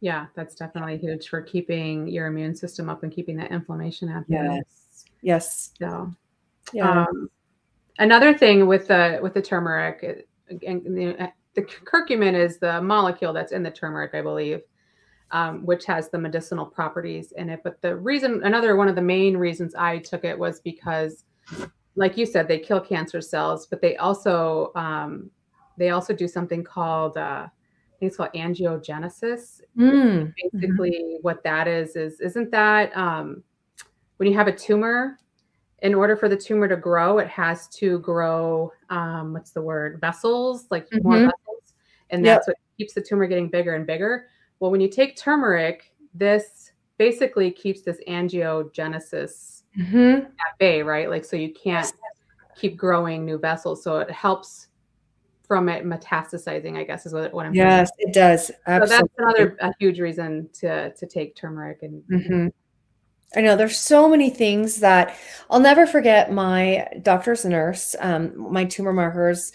Yeah, that's definitely huge for keeping your immune system up and keeping that inflammation happening. Yes. Yes. So, Yeah. um, another thing with the with the turmeric, and the, the curcumin is the molecule that's in the turmeric, I believe, um, which has the medicinal properties in it. But the reason, another one of the main reasons I took it was because, like you said, they kill cancer cells, but they also um, they also do something called uh, I think it's called angiogenesis. Mm. Basically, what that is is isn't that um, when you have a tumor, in order for the tumor to grow, it has to grow. Um, what's the word? Vessels, like more Mhm. vessels, and Yep. that's what keeps the tumor getting bigger and bigger. Well, when you take turmeric, this basically keeps this angiogenesis Mhm. at bay, right? Like, so you can't keep growing new vessels. So it helps from it metastasizing, I guess, is what, what I'm saying. Yes, it does. So that's another a huge reason to to take turmeric and Mhm. I know there's so many things that I'll never forget. My doctor's nurse, um, my tumor markers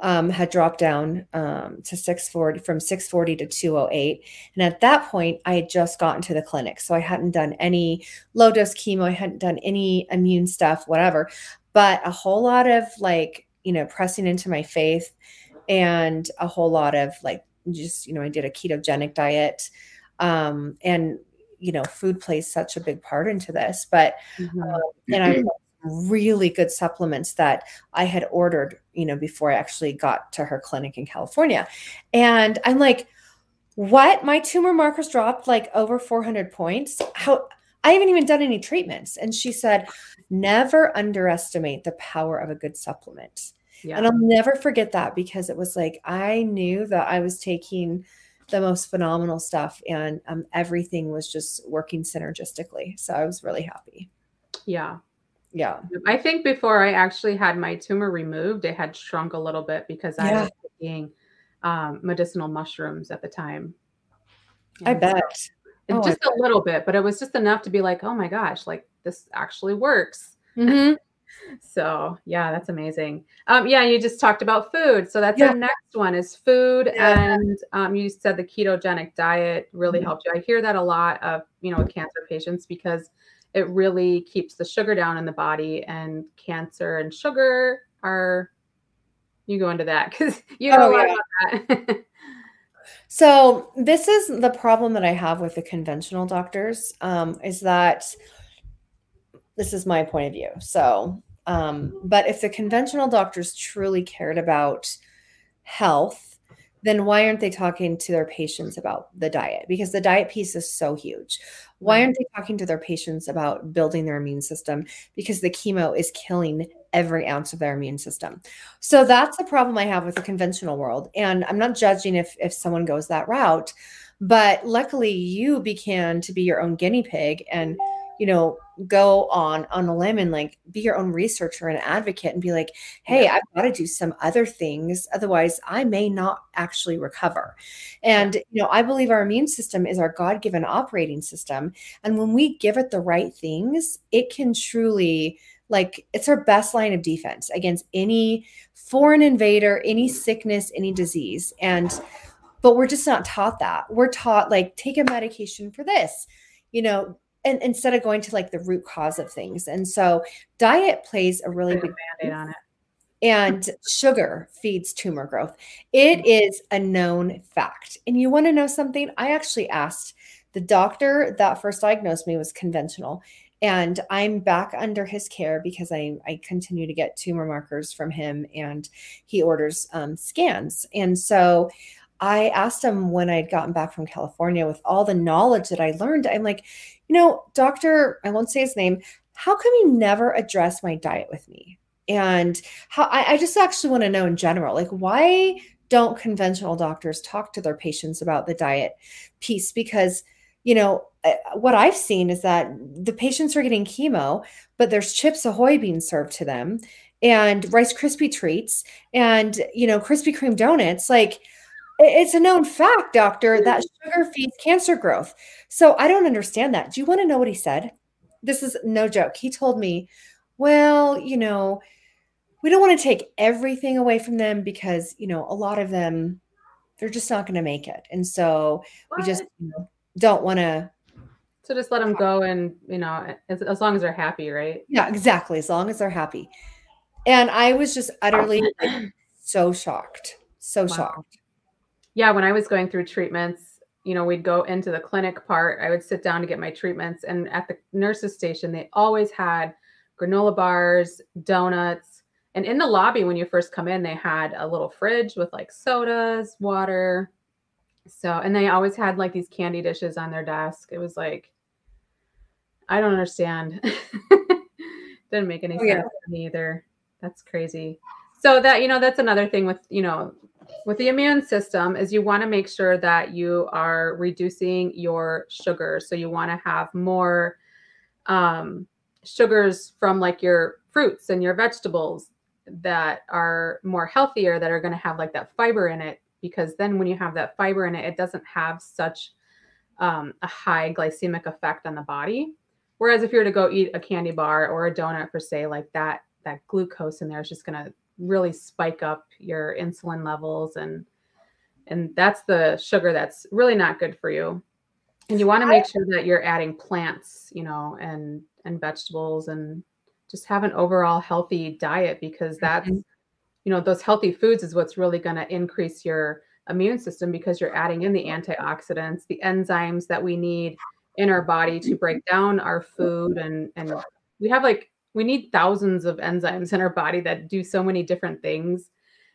um, had dropped down um, to 640 from 640 to 208. And at that point, I had just gotten to the clinic. So I hadn't done any low dose chemo, I hadn't done any immune stuff, whatever, but a whole lot of like, you know, pressing into my faith and a whole lot of like just, you know, I did a ketogenic diet. Um, and you know, food plays such a big part into this, but Mhm. and I really good supplements that I had ordered, you know, before I actually got to her clinic in California. And I'm like, what? My tumor markers dropped like over 400 points. How I haven't even done any treatments. And she said, never underestimate the power of a good supplement. yeah. And I'll never forget that because it was like I knew that I was taking the most phenomenal stuff and um, everything was just working synergistically. So I was really happy. yeah. Yeah. I think before I actually had my tumor removed, it had shrunk a little bit because I Yeah. was taking um, medicinal mushrooms at the time. I And so- bet. and Oh, I just a little bit, but it was just enough to be like, oh my gosh, like this actually works. Mhm. So yeah, that's amazing. Um, yeah, you just talked about food. So that's Yeah. our next one is food. Yeah. And um, you said the ketogenic diet really Mhm. helped you. I hear that a lot of, you know, with cancer patients because it really keeps the sugar down in the body and cancer and sugar are you go into that because (laughs) you know Oh, a lot yeah. about that. (laughs) So this is the problem that I have with the conventional doctors um, is that this is my point of view. So, um, but if the conventional doctors truly cared about health, then why aren't they talking to their patients about the diet? Because the diet piece is so huge. Why aren't they talking to their patients about building their immune system? Because the chemo is killing every ounce of their immune system. So that's the problem I have with the conventional world. And I'm not judging if if someone goes that route, but luckily you began to be your own guinea pig and you know go on on a limb and like be your own researcher and advocate and be like hey i've got to do some other things otherwise i may not actually recover. And you know i believe our immune system is our god-given operating system and when we give it the right things it can truly like it's our best line of defense against any foreign invader any sickness any disease and but we're just not taught that. We're taught like take a medication for this. You know and instead of going to like the root cause of things and so diet plays a really big Band-Aid on it. and sugar feeds tumor growth. It is a known fact. And you want to know something? I actually asked the doctor that first diagnosed me was conventional. And I'm back under his care because I, I continue to get tumor markers from him and he orders um, scans. And so I asked him when I'd gotten back from California with all the knowledge that I learned, I'm like, you know, doctor, I won't say his name, how come you never address my diet with me? And how I, I just actually want to know in general, like why don't conventional doctors talk to their patients about the diet piece? Because, you know, what I've seen is that the patients are getting chemo, but there's Chips Ahoy being served to them and Rice Krispie treats and, you know, Krispy Kreme donuts. Like, it's a known fact, doctor, mm-hmm. that sugar feeds cancer growth. So I don't understand that. Do you want to know what he said? This is no joke. He told me, well, you know, we don't want to take everything away from them because, you know, a lot of them they're just not going to make it. And so what? we just you know, don't want to. So just let them go, and you know, as, as long as they're happy, right? Yeah, exactly. As long as they're happy. And I was just utterly like, (clears throat) so shocked, so wow. shocked. Yeah, when I was going through treatments, you know, we'd go into the clinic part. I would sit down to get my treatments, and at the nurses station, they always had granola bars, donuts, and in the lobby when you first come in, they had a little fridge with like sodas, water. So, and they always had like these candy dishes on their desk. It was like, I don't understand. (laughs) Didn't make any oh, sense yeah. to me either. That's crazy. So that you know, that's another thing with you know, with the immune system is you want to make sure that you are reducing your sugar. So you want to have more um, sugars from like your fruits and your vegetables that are more healthier that are going to have like that fiber in it because then when you have that fiber in it it doesn't have such um, a high glycemic effect on the body whereas if you were to go eat a candy bar or a donut per se like that that glucose in there is just going to really spike up your insulin levels and and that's the sugar that's really not good for you and you want to make sure that you're adding plants you know and and vegetables and just have an overall healthy diet because that's mm-hmm. you know those healthy foods is what's really going to increase your immune system because you're adding in the antioxidants the enzymes that we need in our body to break down our food and and we have like we need thousands of enzymes in our body that do so many different things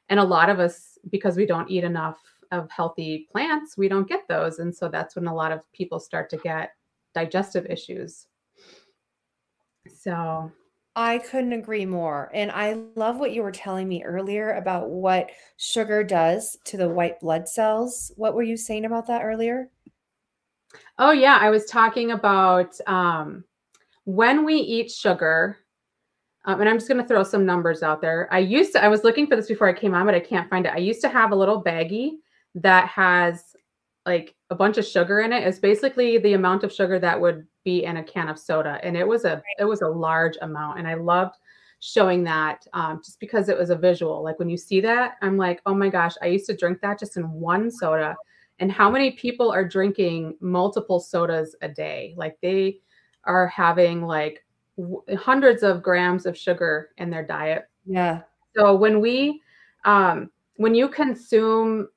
and a lot of us because we don't eat enough of healthy plants we don't get those and so that's when a lot of people start to get digestive issues so I couldn't agree more. And I love what you were telling me earlier about what sugar does to the white blood cells. What were you saying about that earlier? Oh, yeah. I was talking about um, when we eat sugar, um, and I'm just going to throw some numbers out there. I used to, I was looking for this before I came on, but I can't find it. I used to have a little baggie that has like a bunch of sugar in it. It's basically the amount of sugar that would be in a can of soda and it was a it was a large amount and i loved showing that um, just because it was a visual like when you see that i'm like oh my gosh i used to drink that just in one soda and how many people are drinking multiple sodas a day like they are having like w- hundreds of grams of sugar in their diet yeah so when we um when you consume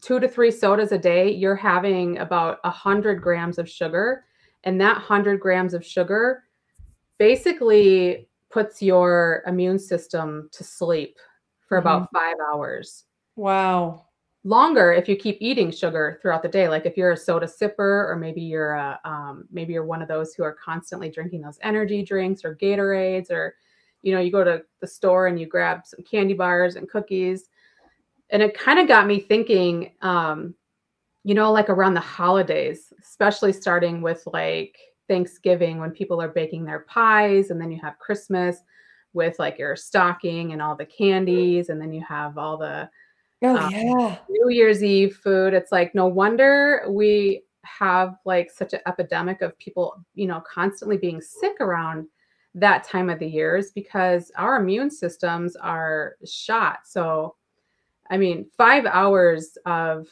two to three sodas a day you're having about a hundred grams of sugar and that 100 grams of sugar basically puts your immune system to sleep for mm-hmm. about five hours. Wow. Longer if you keep eating sugar throughout the day. Like if you're a soda sipper, or maybe you're a, um, maybe you're one of those who are constantly drinking those energy drinks or Gatorades, or you know, you go to the store and you grab some candy bars and cookies. And it kind of got me thinking, um, you know, like around the holidays, especially starting with like Thanksgiving when people are baking their pies, and then you have Christmas with like your stocking and all the candies, and then you have all the oh um, yeah New Year's Eve food. It's like no wonder we have like such an epidemic of people, you know, constantly being sick around that time of the years because our immune systems are shot. So, I mean, five hours of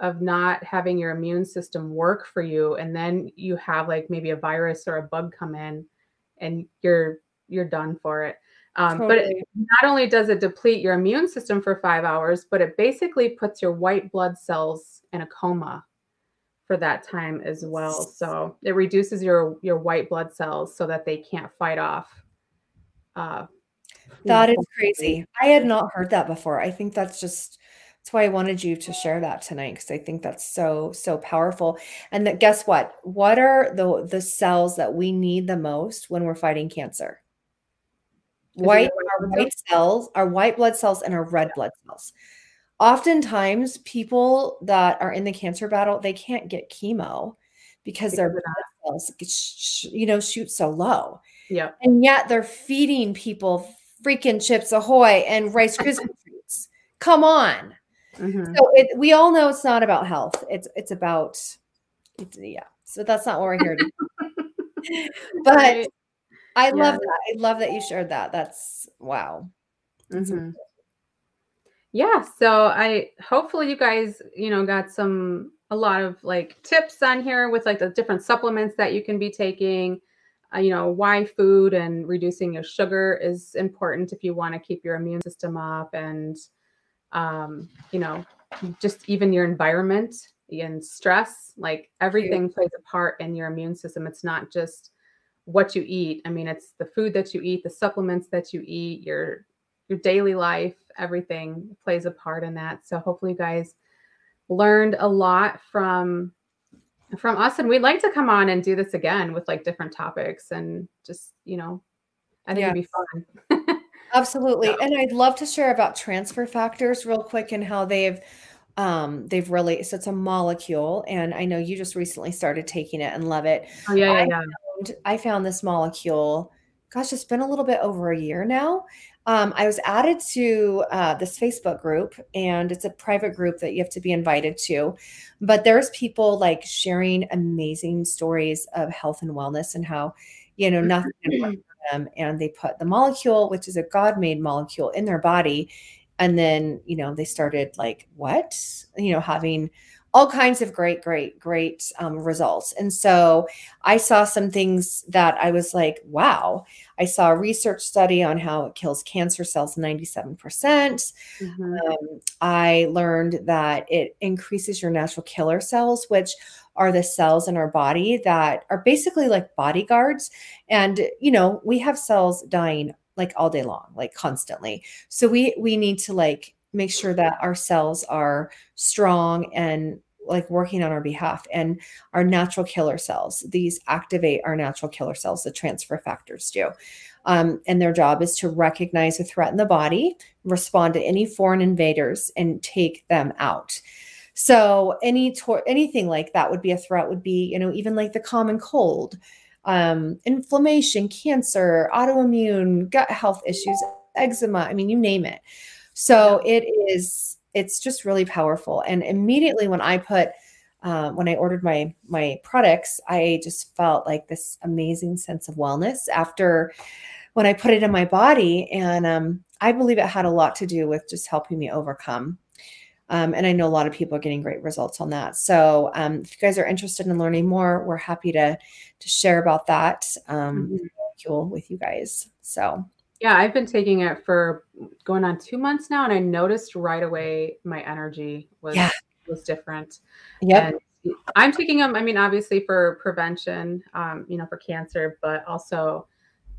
of not having your immune system work for you and then you have like maybe a virus or a bug come in and you're you're done for it um, totally. but it, not only does it deplete your immune system for five hours but it basically puts your white blood cells in a coma for that time as well so it reduces your your white blood cells so that they can't fight off uh, that is crazy i had not heard that before i think that's just that's why I wanted you to share that tonight because I think that's so so powerful. And that guess what? What are the the cells that we need the most when we're fighting cancer? White our white cells, our white blood cells, and our red blood cells. Oftentimes, people that are in the cancer battle they can't get chemo because their blood cells, you know, shoot so low. Yeah, and yet they're feeding people freaking Chips Ahoy and Rice (laughs) Krispie treats. Come on. Mm-hmm. So it, we all know it's not about health. It's it's about it's, yeah. So that's not what we're here to. do. (laughs) but I love that. I love that you shared that. That's wow. Mm-hmm. Yeah, so I hopefully you guys, you know, got some a lot of like tips on here with like the different supplements that you can be taking. Uh, you know, why food and reducing your sugar is important if you want to keep your immune system up and um, you know, just even your environment and stress, like everything plays a part in your immune system. It's not just what you eat. I mean, it's the food that you eat, the supplements that you eat, your your daily life, everything plays a part in that. So hopefully you guys learned a lot from from us and we'd like to come on and do this again with like different topics and just, you know, I think yeah. it'd be fun. (laughs) Absolutely. Yeah. And I'd love to share about transfer factors real quick and how they've um they've really so it's a molecule and I know you just recently started taking it and love it. Oh yeah, yeah, yeah. I found, I found this molecule gosh, it's been a little bit over a year now. Um, I was added to uh, this Facebook group, and it's a private group that you have to be invited to. But there's people like sharing amazing stories of health and wellness and how, you know, nothing for them. And they put the molecule, which is a God made molecule, in their body. And then, you know, they started like, what? You know, having all kinds of great, great, great um, results. And so I saw some things that I was like, wow. I saw a research study on how it kills cancer cells 97%. percent mm hmm um, I learned that it increases your natural killer cells, which are the cells in our body that are basically like bodyguards. And, you know, we have cells dying like all day long, like constantly. So we we need to like make sure that our cells are strong and like working on our behalf and our natural killer cells. These activate our natural killer cells the transfer factors do. Um, and their job is to recognize a threat in the body respond to any foreign invaders and take them out. So any tor- anything like that would be a threat would be you know even like the common cold um, inflammation cancer autoimmune gut health issues eczema i mean you name it so it is, it's just really powerful. And immediately when I put, uh, when I ordered my my products, I just felt like this amazing sense of wellness after when I put it in my body. And um, I believe it had a lot to do with just helping me overcome. Um, and I know a lot of people are getting great results on that. So um, if you guys are interested in learning more, we're happy to to share about that um, mm-hmm. with you guys. So yeah, I've been taking it for going on two months now, and I noticed right away my energy was yeah. was different. Yeah, I'm taking them. I mean, obviously for prevention, um, you know, for cancer, but also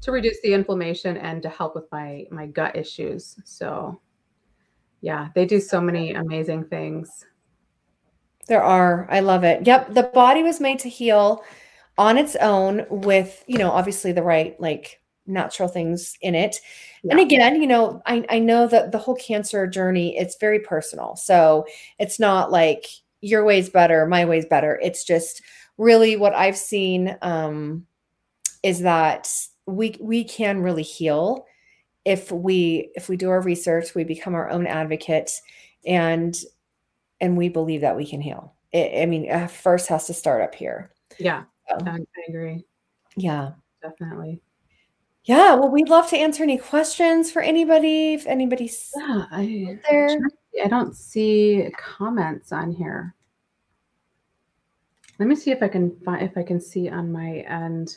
to reduce the inflammation and to help with my my gut issues. So, yeah, they do so many amazing things. There are. I love it. Yep, the body was made to heal on its own with, you know, obviously the right like natural things in it. Yeah. And again, you know, I, I know that the whole cancer journey, it's very personal. So it's not like your way's better, my way's better. It's just really what I've seen um, is that we we can really heal if we if we do our research, we become our own advocate, and and we believe that we can heal. It, I mean, first has to start up here. Yeah, so, I agree. Yeah, definitely. Yeah, well, we'd love to answer any questions for anybody. If anybody's yeah, I, there, I don't see comments on here. Let me see if I can find if I can see on my end.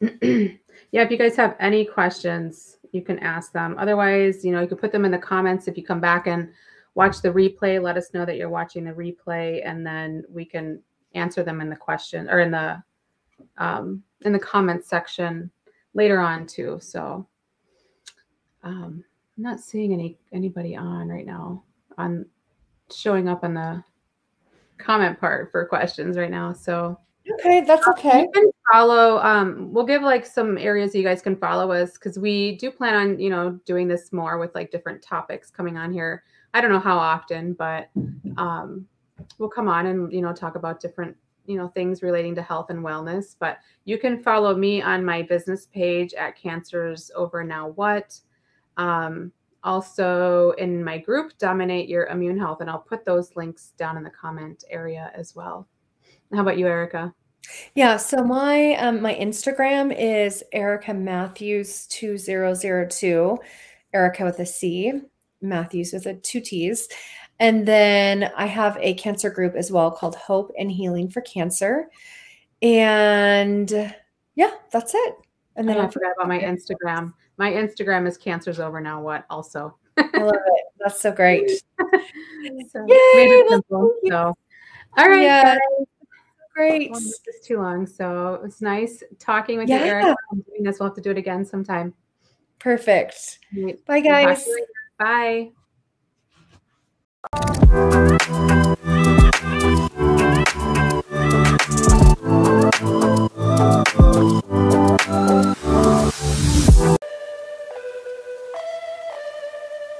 (clears throat) yeah, if you guys have any questions, you can ask them. Otherwise, you know, you can put them in the comments if you come back and watch the replay. Let us know that you're watching the replay, and then we can answer them in the question or in the um, in the comments section later on too. So um, I'm not seeing any anybody on right now on showing up on the comment part for questions right now. So okay, that's okay. You can follow. Um, we'll give like some areas you guys can follow us because we do plan on you know doing this more with like different topics coming on here. I don't know how often, but um, we'll come on and you know talk about different you know things relating to health and wellness but you can follow me on my business page at cancers over now what um, also in my group dominate your immune health and i'll put those links down in the comment area as well how about you erica Yeah, so my um, my Instagram is Erica Matthews 2002. Erica with a C, Matthews with a two T's. And then I have a cancer group as well called Hope and Healing for Cancer. And yeah, that's it. And then I forgot about my Instagram. My Instagram is Cancer's Over Now What also. I love it. That's so great. (laughs) so, (laughs) Yay, simple, so. all right. Yeah. Great. Well, this is too long. So it's nice talking with yeah. you, Eric. I'm doing this. We'll have to do it again sometime. Perfect. Bye, guys. Bye. うん。